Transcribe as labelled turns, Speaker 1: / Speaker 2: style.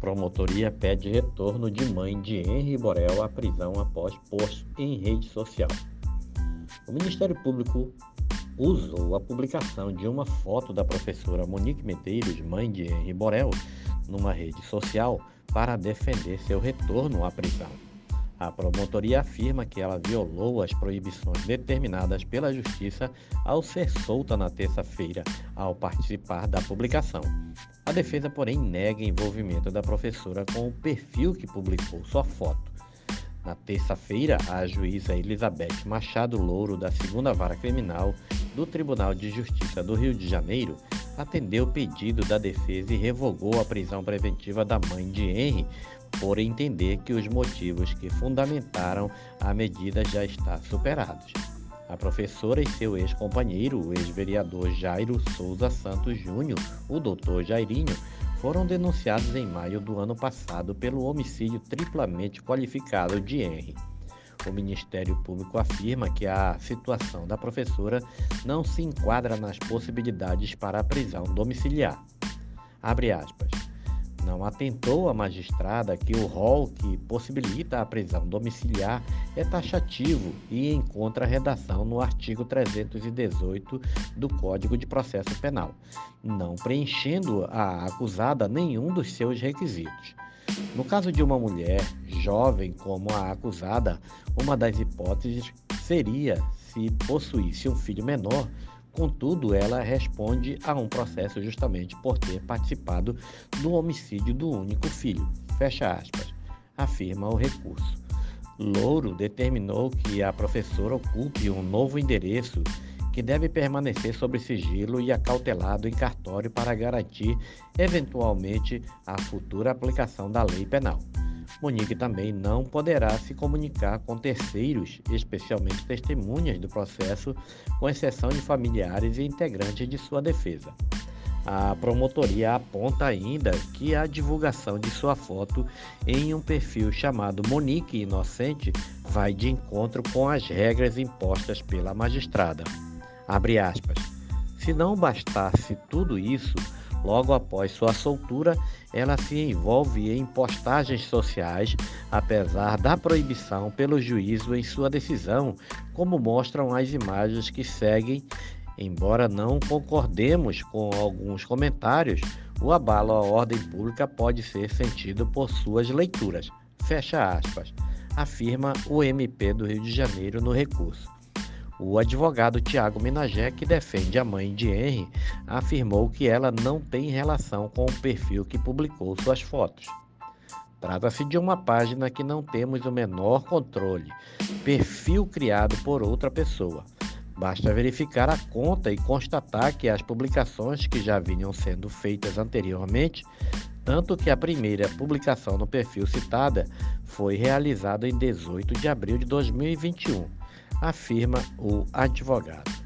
Speaker 1: Promotoria pede retorno de mãe de Henri Borel à prisão após post em rede social. O Ministério Público usou a publicação de uma foto da professora Monique Medeiros, mãe de Henri Borel, numa rede social para defender seu retorno à prisão. A promotoria afirma que ela violou as proibições determinadas pela Justiça ao ser solta na terça-feira, ao participar da publicação. A defesa, porém, nega envolvimento da professora com o perfil que publicou sua foto. Na terça-feira, a juíza Elizabeth Machado Louro, da segunda vara criminal do Tribunal de Justiça do Rio de Janeiro, atendeu o pedido da defesa e revogou a prisão preventiva da mãe de Henry por entender que os motivos que fundamentaram a medida já estão superados. A professora e seu ex-companheiro, o ex-vereador Jairo Souza Santos Júnior, o doutor Jairinho, foram denunciados em maio do ano passado pelo homicídio triplamente qualificado de Henry. O Ministério Público afirma que a situação da professora não se enquadra nas possibilidades para a prisão domiciliar. Abre aspas não atentou a magistrada que o rol que possibilita a prisão domiciliar é taxativo e encontra redação no artigo 318 do Código de Processo Penal, não preenchendo a acusada nenhum dos seus requisitos. No caso de uma mulher jovem como a acusada, uma das hipóteses seria, se possuísse um filho menor, Contudo, ela responde a um processo justamente por ter participado do homicídio do único filho. Fecha aspas. Afirma o recurso. Louro determinou que a professora ocupe um novo endereço que deve permanecer sob sigilo e acautelado em cartório para garantir, eventualmente, a futura aplicação da lei penal. Monique também não poderá se comunicar com terceiros, especialmente testemunhas do processo, com exceção de familiares e integrantes de sua defesa. A promotoria aponta ainda que a divulgação de sua foto em um perfil chamado Monique Inocente vai de encontro com as regras impostas pela magistrada. Abre aspas. Se não bastasse tudo isso, Logo após sua soltura, ela se envolve em postagens sociais, apesar da proibição pelo juízo em sua decisão, como mostram as imagens que seguem. Embora não concordemos com alguns comentários, o abalo à ordem pública pode ser sentido por suas leituras. Fecha aspas, afirma o MP do Rio de Janeiro no recurso. O advogado Tiago Minagé, que defende a mãe de Henry, afirmou que ela não tem relação com o perfil que publicou suas fotos. Trata-se de uma página que não temos o menor controle, perfil criado por outra pessoa. Basta verificar a conta e constatar que as publicações que já vinham sendo feitas anteriormente, tanto que a primeira publicação no perfil citada foi realizada em 18 de abril de 2021 afirma o advogado.